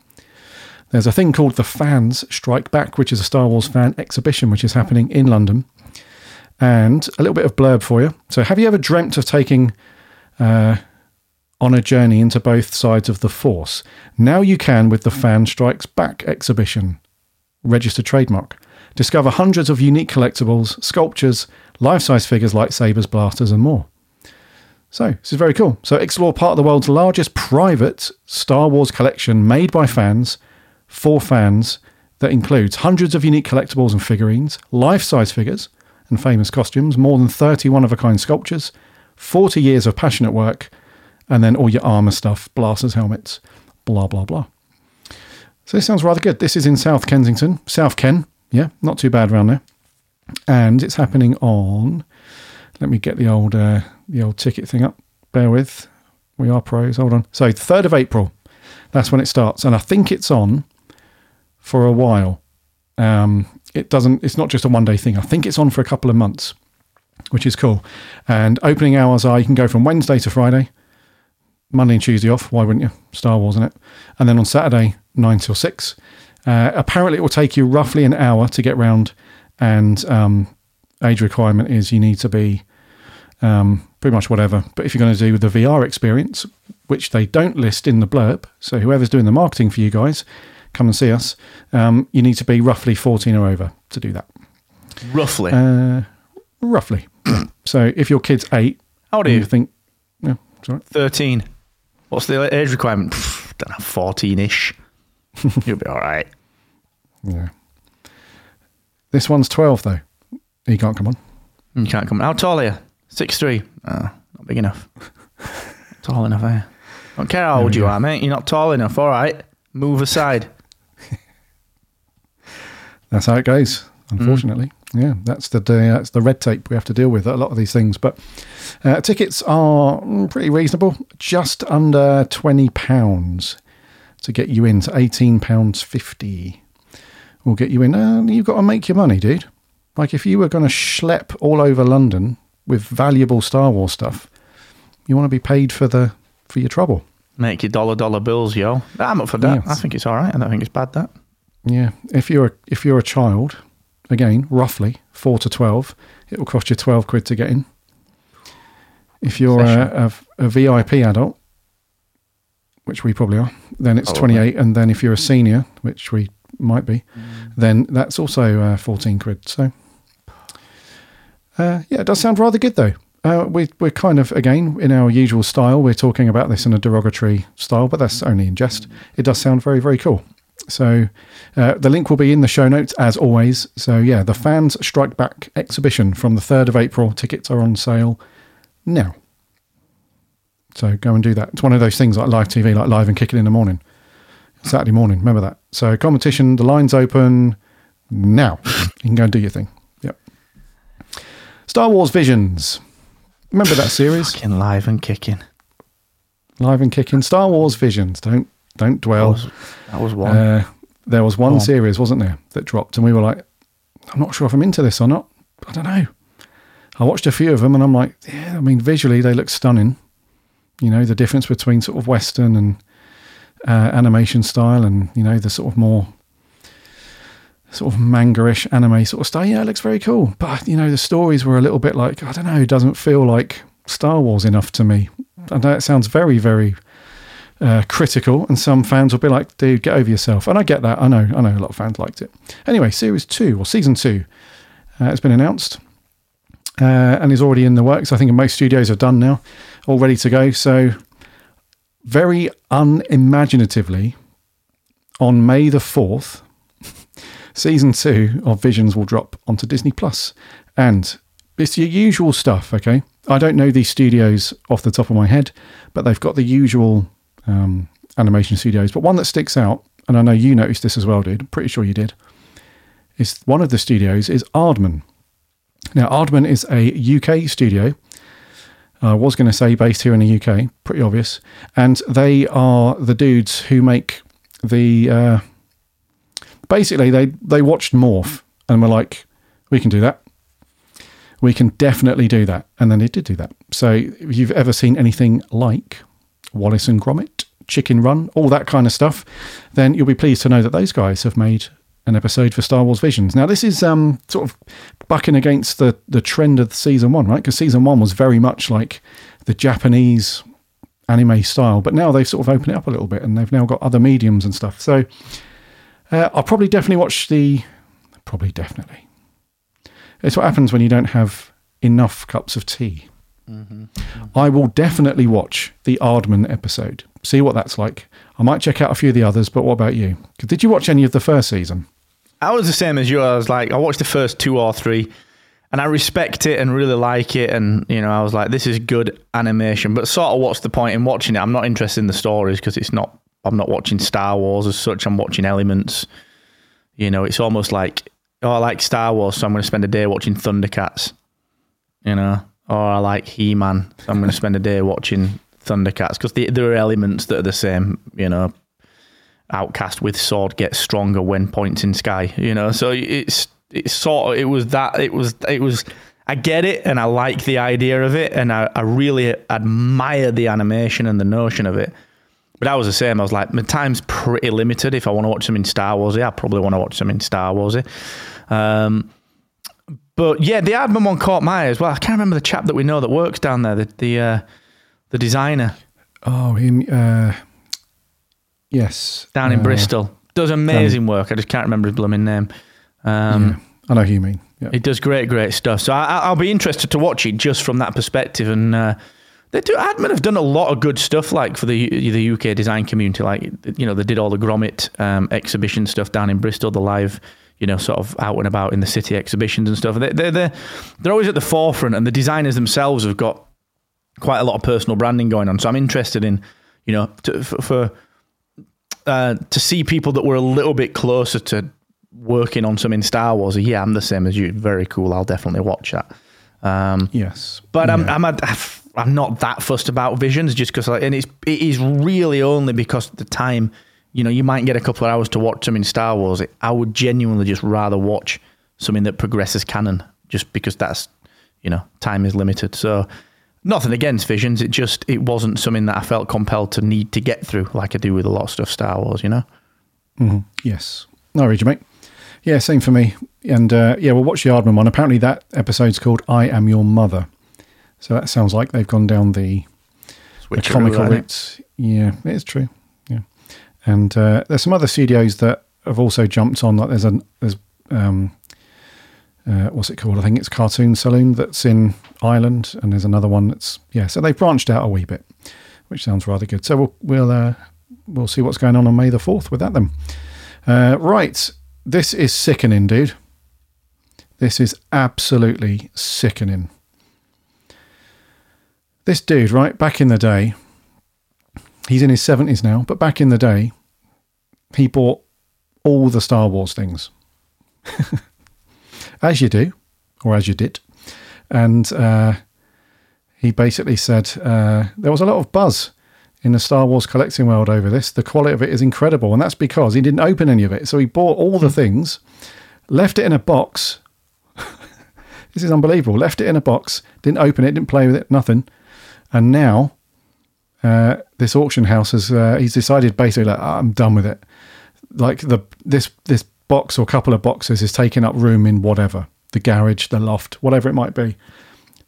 There's a thing called the Fans Strike Back, which is a Star Wars fan exhibition, which is happening in London. And a little bit of blurb for you. So, have you ever dreamt of taking uh, on a journey into both sides of the Force. Now you can with the Fan Strikes Back exhibition, registered trademark. Discover hundreds of unique collectibles, sculptures, life size figures, lightsabers, blasters, and more. So, this is very cool. So, explore part of the world's largest private Star Wars collection made by fans for fans that includes hundreds of unique collectibles and figurines, life size figures and famous costumes, more than 30 one of a kind sculptures, 40 years of passionate work, and then all your armor stuff, blasters, helmets, blah, blah, blah. So, this sounds rather good. This is in South Kensington, South Ken. Yeah, not too bad around there. And it's happening on. Let me get the old uh, the old ticket thing up. Bear with. We are pros. Hold on. So third of April. That's when it starts, and I think it's on for a while. Um, it doesn't. It's not just a one day thing. I think it's on for a couple of months, which is cool. And opening hours are you can go from Wednesday to Friday, Monday and Tuesday off. Why wouldn't you? Star Wars, in it. And then on Saturday nine till six. Uh, apparently, it will take you roughly an hour to get round, and um, age requirement is you need to be um, pretty much whatever. But if you're going to do the VR experience, which they don't list in the blurb, so whoever's doing the marketing for you guys, come and see us. Um, you need to be roughly 14 or over to do that. Roughly. Uh, roughly. so if your kid's eight, How old are you? you think, yeah, sorry. 13. What's the age requirement? Don't know, 14 ish. You'll be all right. Yeah. This one's 12 though. He can't come on. You can't come. On. How tall are you? Six three. Oh, not big enough. tall enough, eh? Don't care how old you go. are, mate. You're not tall enough. All right. Move aside. That's how it goes. Unfortunately, yeah, that's the that's the red tape we have to deal with. A lot of these things, but uh, tickets are mm, pretty reasonable. Just under twenty pounds to get you in. To eighteen pounds fifty will get you in. Uh, you've got to make your money, dude. Like if you were going to schlep all over London with valuable Star Wars stuff, you want to be paid for the for your trouble. Make your dollar dollar bills, yo. I'm up for that. Yes. I think it's all right. I don't think it's bad. That. Yeah, if you're a, if you're a child, again, roughly four to twelve, it will cost you twelve quid to get in. If you're a, a, a VIP adult, which we probably are, then it's Probably. twenty eight, and then if you're a senior, which we might be, then that's also uh, fourteen quid. So, uh, yeah, it does sound rather good though. Uh, we, we're kind of again in our usual style. We're talking about this in a derogatory style, but that's only in jest. It does sound very very cool. So uh, the link will be in the show notes as always. So yeah, the Fans Strike Back exhibition from the 3rd of April. Tickets are on sale now. So go and do that. It's one of those things like live TV, like live and kicking in the morning. Saturday morning, remember that. So competition, the line's open now. you can go and do your thing. Yep. Star Wars Visions. Remember that series? Fucking live and kicking. Live and kicking. Star Wars Visions. Don't don't That dwell. was, that was one. Uh, there was one on. series, wasn't there, that dropped, and we were like, I'm not sure if I'm into this or not. I don't know. I watched a few of them, and I'm like, yeah, I mean, visually they look stunning. You know, the difference between sort of Western and uh, animation style, and you know, the sort of more sort of manga-ish anime sort of style. Yeah, it looks very cool. But you know, the stories were a little bit like I don't know. It doesn't feel like Star Wars enough to me. I know it sounds very, very uh, critical, and some fans will be like, "Dude, get over yourself." And I get that. I know. I know a lot of fans liked it. Anyway, series two or season two uh, has been announced uh, and is already in the works. I think most studios are done now, all ready to go. So, very unimaginatively, on May the fourth, season two of Visions will drop onto Disney. Plus, and it's your usual stuff. Okay, I don't know these studios off the top of my head, but they've got the usual um, animation studios. But one that sticks out, and I know you noticed this as well, dude. I'm pretty sure you did. Is one of the studios is Aardman. Now, Aardman is a UK studio. I was going to say based here in the UK, pretty obvious. And they are the dudes who make the. Uh, basically, they, they watched Morph and were like, we can do that. We can definitely do that. And then they did do that. So if you've ever seen anything like Wallace and Gromit, Chicken Run, all that kind of stuff, then you'll be pleased to know that those guys have made an episode for Star Wars Visions. Now, this is um, sort of bucking against the, the trend of season one, right? Because season one was very much like the Japanese anime style, but now they've sort of opened it up a little bit and they've now got other mediums and stuff. So uh, I'll probably definitely watch the. Probably definitely. It's what happens when you don't have enough cups of tea. Mm-hmm. I will definitely watch the Aardman episode, see what that's like. I might check out a few of the others, but what about you? Did you watch any of the first season? I was the same as you. I was like, I watched the first two or three, and I respect it and really like it. And you know, I was like, this is good animation. But sort of, what's the point in watching it? I'm not interested in the stories because it's not. I'm not watching Star Wars as such. I'm watching Elements. You know, it's almost like, oh, I like Star Wars, so I'm going to spend a day watching Thundercats. You know, or I like He Man, so I'm going to spend a day watching Thundercats because the, there are elements that are the same. You know, Outcast with sword gets stronger when points in sky. You know, so it's it's sort of it was that it was it was. I get it, and I like the idea of it, and I, I really admire the animation and the notion of it. But I was the same. I was like, my time's pretty limited. If I want to watch something in Star Warsy, I probably want to watch something in Star Warsy. Um, but yeah, the Aardman one caught my eye as well. I can't remember the chap that we know that works down there, the the, uh, the designer Oh, in uh, yes, down in Uh, Bristol. Does amazing work. I just can't remember his blooming name. Um, yeah, I know who you mean. Yeah. He does great, great stuff. So I, I'll be interested to watch it just from that perspective. And uh, they do. Aardman have done a lot of good stuff, like for the the UK design community. Like you know, they did all the Gromit um, exhibition stuff down in Bristol, the live, you know, sort of out and about in the city exhibitions and stuff. They, they're they're they're always at the forefront, and the designers themselves have got quite a lot of personal branding going on. So I'm interested in, you know, to, for. for uh, to see people that were a little bit closer to working on something Star Wars, yeah, I'm the same as you. Very cool. I'll definitely watch that. Um, Yes, but I'm I'm a, I'm not that fussed about visions just because, and it's it is really only because the time. You know, you might get a couple of hours to watch something in Star Wars. I would genuinely just rather watch something that progresses canon, just because that's you know time is limited. So nothing against visions. It just it wasn't something that I felt compelled to need to get through like I do with a lot of stuff Star Wars. You know. Yes. No, I read you, mate. Yeah, same for me. And uh, yeah, we'll watch the Aardman one. Apparently, that episode's called "I Am Your Mother," so that sounds like they've gone down the, the comical route. Yeah, it's true. And uh, there's some other studios that have also jumped on. Like there's a there's um, uh, what's it called? I think it's Cartoon Saloon that's in Ireland, and there's another one that's yeah. So they've branched out a wee bit, which sounds rather good. So we'll we'll uh, we'll see what's going on on May the fourth with that. Uh, right, this is sickening, dude. This is absolutely sickening. This dude, right back in the day, he's in his seventies now, but back in the day, he bought all the Star Wars things, as you do, or as you did, and uh, he basically said uh, there was a lot of buzz in the Star Wars collecting world over this. The quality of it is incredible, and that's because he didn't open any of it. So he bought all the things, left it in a box. this is unbelievable. Left it in a box, didn't open it, didn't play with it, nothing, and now uh, this auction house has uh, he's decided basically like "Ah, I'm done with it. Like the this this box or couple of boxes is taking up room in whatever the garage, the loft, whatever it might be.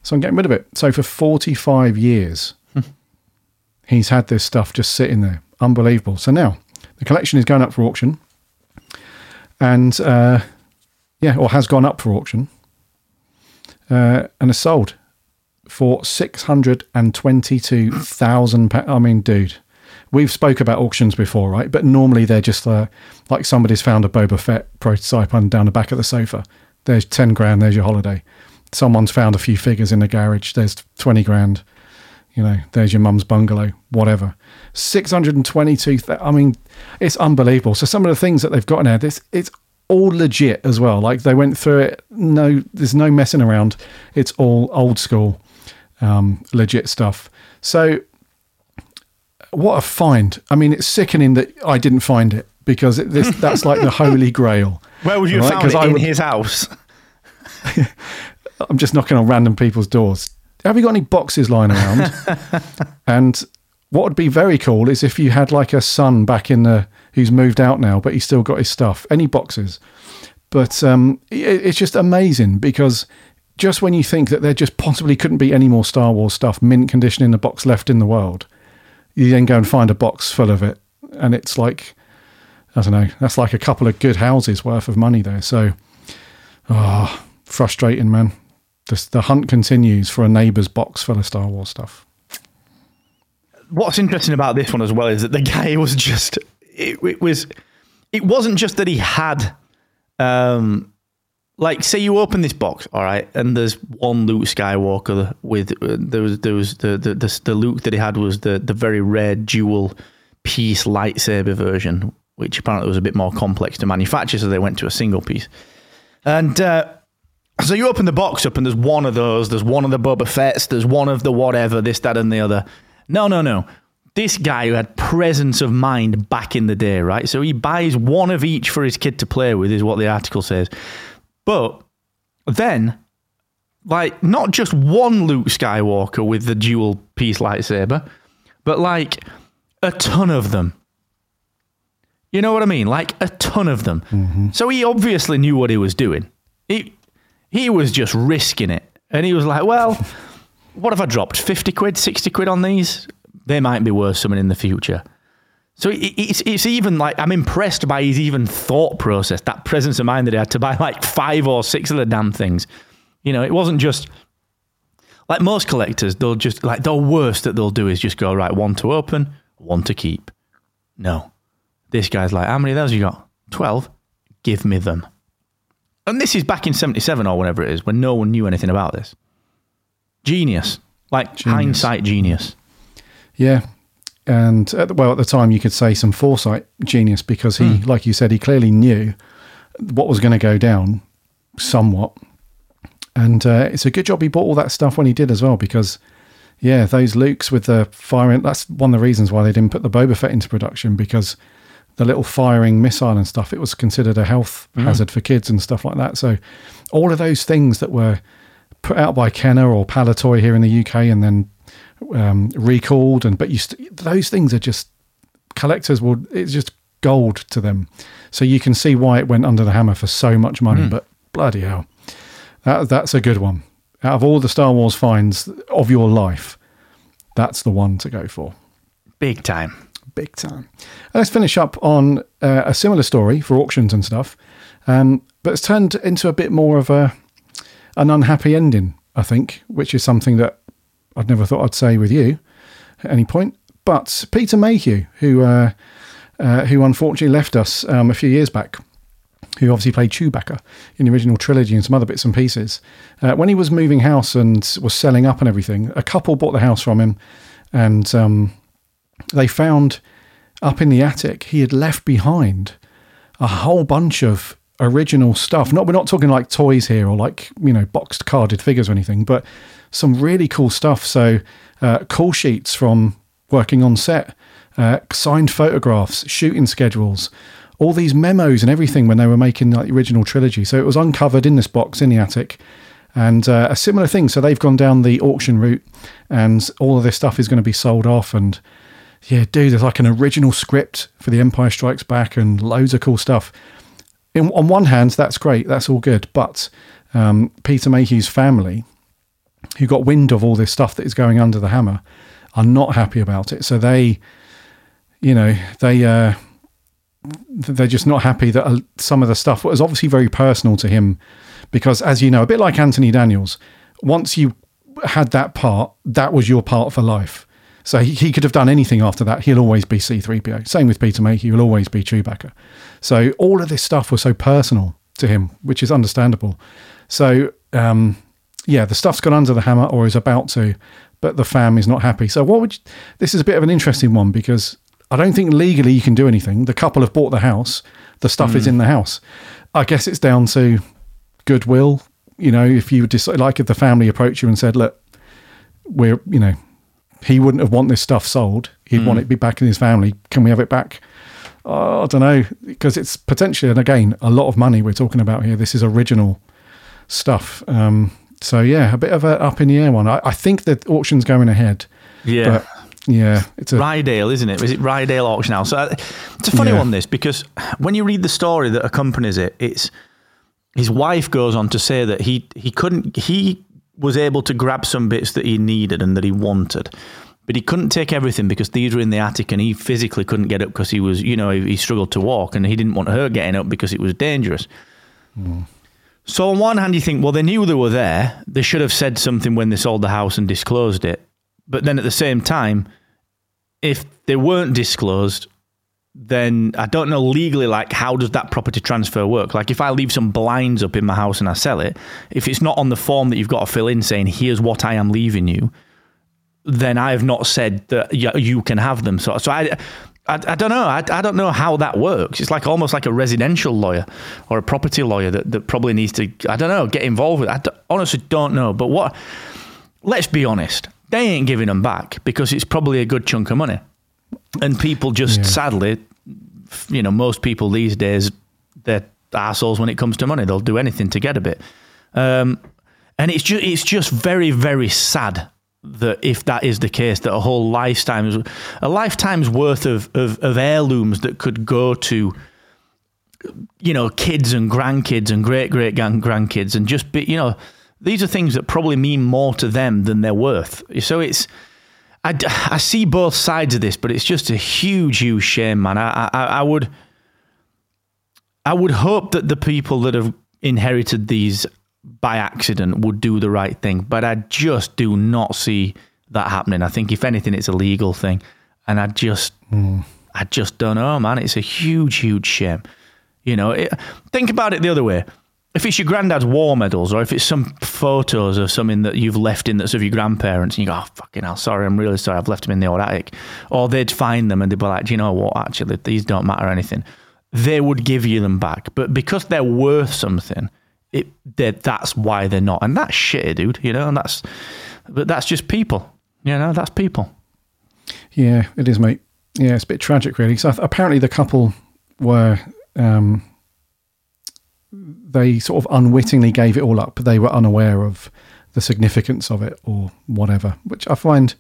So I'm getting rid of it. So for 45 years, he's had this stuff just sitting there. Unbelievable. So now the collection is going up for auction. And uh, yeah, or has gone up for auction uh, and is sold for £622,000. I mean, dude, we've spoke about auctions before, right? But normally they're just uh, like somebody's found a Boba Fett prototype on down the back of the sofa. There's 10 grand, there's your holiday. Someone's found a few figures in the garage, there's 20 grand you know, there's your mum's bungalow, whatever. Six hundred and twenty-two. I mean, it's unbelievable. So some of the things that they've got now, this it's all legit as well. Like they went through it, no, there's no messing around. It's all old school, um, legit stuff. So what a find. I mean, it's sickening that I didn't find it because it, this that's like the holy grail. Where would you have Right, found 'cause it I in would- his house? I'm just knocking on random people's doors. Have you got any boxes lying around? and what would be very cool is if you had like a son back in the who's moved out now, but he's still got his stuff, any boxes. But um, it, it's just amazing because just when you think that there just possibly couldn't be any more Star Wars stuff, mint condition in the box left in the world, you then go and find a box full of it, and it's like I don't know, that's like a couple of good houses worth of money there. So, ah, frustrating, man. The, the hunt continues for a neighbour's box full of Star Wars stuff. What's interesting about this one as well is that the guy was just it, it was it wasn't just that he had um like say you open this box all right and there's one Luke Skywalker with uh, there was there was the the the, the Luke that he had was the the very rare dual piece lightsaber version which apparently was a bit more complex to manufacture so they went to a single piece and uh so you open the box up and there's one of those, there's one of the Boba Fett's, there's one of the whatever, this, that, and the other. No, no, no. This guy who had presence of mind back in the day, right? So he buys one of each for his kid to play with, is what the article says. But then, like, not just one Luke Skywalker with the dual piece lightsaber, but like a ton of them. You know what I mean? Like a ton of them. Mm-hmm. So he obviously knew what he was doing. He, he was just risking it. And he was like, well, what if I dropped 50 quid, 60 quid on these? They might be worth something in the future. So it's, it's even like, I'm impressed by his even thought process, that presence of mind that he had to buy like five or six of the damn things. You know, it wasn't just like most collectors, they'll just, like, the worst that they'll do is just go, right, one to open, one to keep. No. This guy's like, how many of those you got? 12? Give me them. And this is back in 77 or whenever it is, when no one knew anything about this. Genius. Like hindsight genius. Yeah. And at the, well, at the time, you could say some foresight genius because he, like you said, he clearly knew what was going to go down somewhat. And uh, it's a good job he bought all that stuff when he did as well because, yeah, those Lukes with the firing, that's one of the reasons why they didn't put the Boba Fett into production because the little firing missile and stuff, it was considered a health hazard for kids and stuff like that. So all of those things that were put out by Kenner or Palitoy here in the UK and then um, recalled and but you st- those things are just collectors will it's just gold to them. So you can see why it went under the hammer for so much money but bloody hell. That, that's a good one. Out of all the Star Wars finds of your life that's the one to go for. Big time. big time. Let's finish up on uh, a similar story for auctions and stuff, um, but it's turned into a bit more of a an unhappy ending, I think, which is something that I'd never thought I'd say with you at any point. But Peter Mayhew, who uh, uh, who unfortunately left us um, a few years back, who obviously played Chewbacca in the original trilogy and some other bits and pieces. Uh, when he was moving house and was selling up and everything, a couple bought the house from him, and um, they found up in the attic he had left behind a whole bunch of original stuff. Not we're not talking like toys here or like you know boxed carded figures or anything, but some really cool stuff. So uh, call sheets from working on set, uh, signed photographs, shooting schedules, all these memos and everything when they were making like the original trilogy. So it was uncovered in this box in the attic. And uh, a similar thing. So they've gone down the auction route, and all of this stuff is going to be sold off. And yeah, dude, there's like an original script for The Empire Strikes Back and loads of cool stuff. In, on one hand, that's great, that's all good. But um, Peter Mayhew's family, who got wind of all this stuff that is going under the hammer, are not happy about it. So they, you know, they uh, they're just not happy that uh, some of the stuff was obviously very personal to him, because as you know, a bit like Anthony Daniels, once you had that part, that was your part for life. So he, he could have done anything after that. He'll always be C3PO. Same with Peter Mayhew. He'll always be Chewbacca. So all of this stuff was so personal to him, which is understandable. So, um, yeah, the stuff's gone under the hammer or is about to, but the fam is not happy. So what would you, this is a bit of an interesting one because I don't think legally you can do anything. The couple have bought the house. The stuff is hmm. in the house. I guess it's down to goodwill. You know, if you decide, like if the family approached you and said, look, we're, you know, he wouldn't have want this stuff sold. He'd want hmm. it to be back in his family. Can we have it back? Oh, I don't know because it's potentially, and again, a lot of money we're talking about here. This is original stuff. Um, so yeah, a bit of a up in the air one. I, I think the auction's going ahead. Yeah. But Yeah, it's a Rydale, isn't it? Is it Rydale Auction House? So, uh, it's a funny Yeah. one, this, because when you read the story that accompanies it, it's his wife goes on to say that he he couldn't he was able to grab some bits that he needed and that he wanted. But he couldn't take everything because these were in the attic and he physically couldn't get up because he was, you know, he, he struggled to walk and he didn't want her getting up because it was dangerous. So on one hand, you think, well, they knew they were there. They should have said something when they sold the house and disclosed it. But then at the same time, if they weren't disclosed, then I don't know legally, like, how does that property transfer work? Like, if I leave some blinds up in my house and I sell it, if it's not on the form that you've got to fill in saying, here's what I am leaving you, then I have not said that you can have them. So, so I, I, I don't know. I, I don't know how that works. It's like almost like a residential lawyer or a property lawyer that, that probably needs to, I don't know, get involved with. it. I d- honestly don't know. But what, let's be honest, they ain't giving them back because it's probably a good chunk of money. And people just Yeah. sadly, you know, most people these days, they're assholes when it comes to money. They'll do anything to get a bit. Um, and it's just it's just very very sad that if that is the case, that a whole lifetime's a lifetime's worth of, of, of heirlooms that could go to you know kids and grandkids and great great grandkids and just be you know these are things that probably mean more to them than they're worth. So it's I, I see both sides of this, but it's just a huge huge shame, man. I I, I would. I would hope that the people that have inherited these by accident would do the right thing, but I just do not see that happening. I think if anything, it's a legal thing, and I just, I just don't know, man. It's a huge, huge shame. You know, it, think about it the other way. If it's your granddad's war medals, or if it's some photos of something that you've left in that's of your grandparents, and you go, "Oh fucking hell, sorry, I'm really sorry, I've left them in the old attic," or they'd find them and they'd be like, "Do you know what? Actually, these don't matter anything." They would give you them back, but because they're worth something, it that that's why they're not, and that's shit, dude. You know, and that's but that's just people. You know, that's people. Yeah, it is, mate. Yeah, it's a bit tragic, really. So apparently, the couple were um, they sort of unwittingly gave it all up. But They were unaware of the significance of it, or whatever, which I find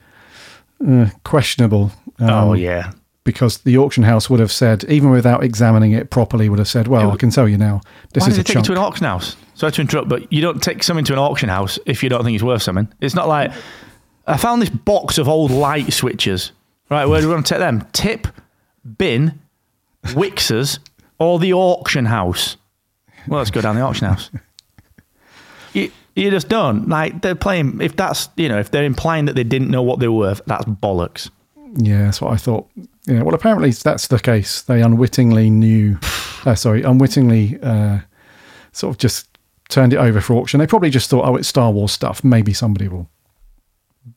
uh, questionable. Um, oh yeah, because the auction house would have said, even without examining it properly, would have said, "Well, I can tell you now, this why is did a they take chunk." it to an auction house? Sorry to interrupt, but you don't take something to an auction house if you don't think it's worth something. It's not like I found this box of old light switches. Right, where do we want to take them? Tip, bin, Wixers, or the auction house? Well, let's go down the auction house. You, you just don't like they're playing. If that's you know if they're implying that they didn't know what they were worth, that's bollocks. Yeah, that's what I thought. Yeah, well, apparently that's the case. They unwittingly knew, uh, sorry, unwittingly uh, sort of just turned it over for auction. They probably just thought, oh, it's Star Wars stuff. Maybe somebody will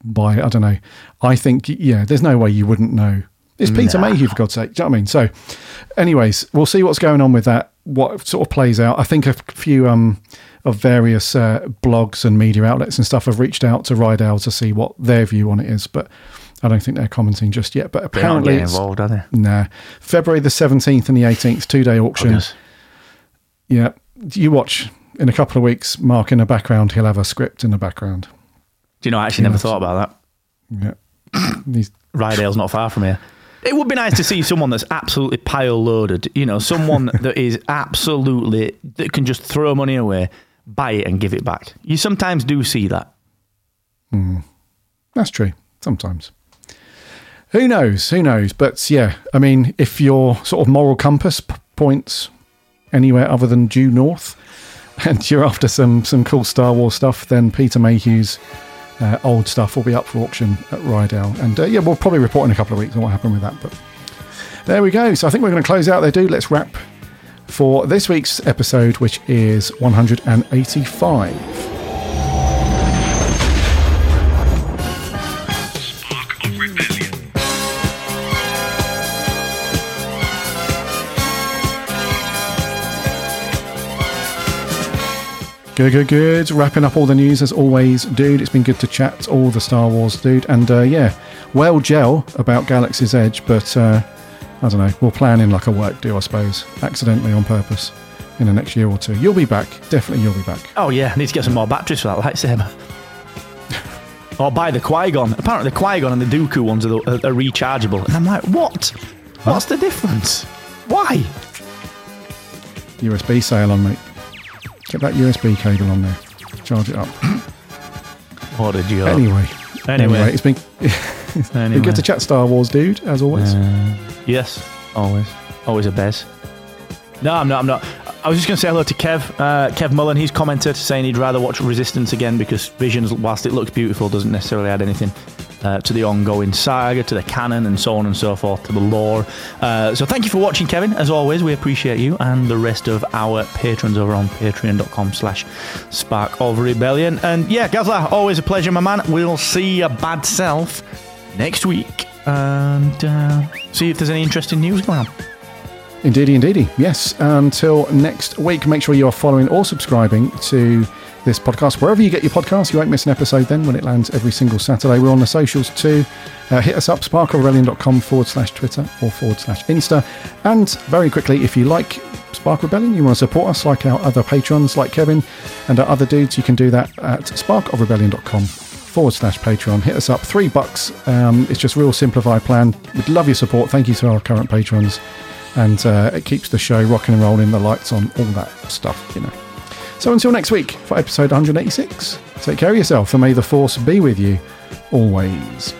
buy it. I don't know. I think, yeah, there's no way you wouldn't know. It's Peter Nah. Mayhew, for God's sake. Do you know what I mean? So, anyways, we'll see what's going on with that, what sort of plays out. I think a few um, of various uh, blogs and media outlets and stuff have reached out to Rydell to see what their view on it is, but I don't think they're commenting just yet. But apparently They're not apparently, getting involved, are they? Nah. February the 17th and the 18th, two day auction. Goodness. Yeah. You watch in a couple of weeks, Mark in the background, he'll have a script in the background. Do you know? I actually never Yes. thought about that. Yeah. He's, Rydale's not far from here. It would be nice to see someone that's absolutely pile loaded. You know, someone that is absolutely that can just throw money away, buy it, and give it back. You sometimes do see that. Hmm. that's true. Sometimes. Who knows? Who knows? But yeah, I mean, if your sort of moral compass p- points anywhere other than due north, and you're after some some cool Star Wars stuff, then Peter Mayhew's uh, old stuff will be up for auction at Rydell. And uh, yeah, we'll probably report in a couple of weeks on what happened with that. But there we go. So I think we're going to close out there, dude. Let's wrap for this week's episode, which is 185. Good, good, good. Wrapping up all the news as always, dude. It's been good to chat all the Star Wars, dude. And uh, yeah, well, gel about Galaxy's Edge, but uh, I don't know. We'll plan in like a work do, I suppose, accidentally on purpose in the next year or two. You'll be back. Definitely, you'll be back. Oh yeah, I need to get some more batteries for that lightsaber. or buy the Qui Gon. Apparently, the Qui Gon and the Dooku ones are, the, are, are rechargeable. And I'm like, what? What's the difference? Why? USB sale on, mate. Get that USB cable on there. Charge it up. What did you? Anyway. Anyway. it's been, Anyway. been good to chat Star Wars, dude, as always. Uh, yes, always, always a bez. No, I'm not. I'm not. I was just going to say hello to Kev. Uh, Kev Mullen. He's commented saying he'd rather watch Resistance again because Visions, whilst it looks beautiful, doesn't necessarily add anything uh, to the ongoing saga, to the canon, and so on and so forth, to the lore. Uh, so thank you for watching, Kevin. As always, we appreciate you and the rest of our patrons over on Patreon.com/slash Spark of Rebellion. And yeah, Gazla, always a pleasure, my man. We'll see your bad self next week and uh, see if there's any interesting news going on. Indeedy, indeedy. Yes. Until next week, make sure you are following or subscribing to this podcast wherever you get your podcasts. You won't miss an episode then when it lands every single Saturday. We're on the socials too. Uh, hit us up, sparkofrebellion.com forward slash Twitter or forward slash Insta. And very quickly, if you like Spark Rebellion, you want to support us like our other patrons like Kevin and our other dudes, you can do that at sparkofrebellion.com forward slash Patreon. Hit us up, three bucks. Um, it's just real simplified plan. We'd love your support. Thank you to our current patrons. And uh, it keeps the show rocking and rolling, the lights on, all that stuff, you know. So until next week for episode 186, take care of yourself and may the force be with you always.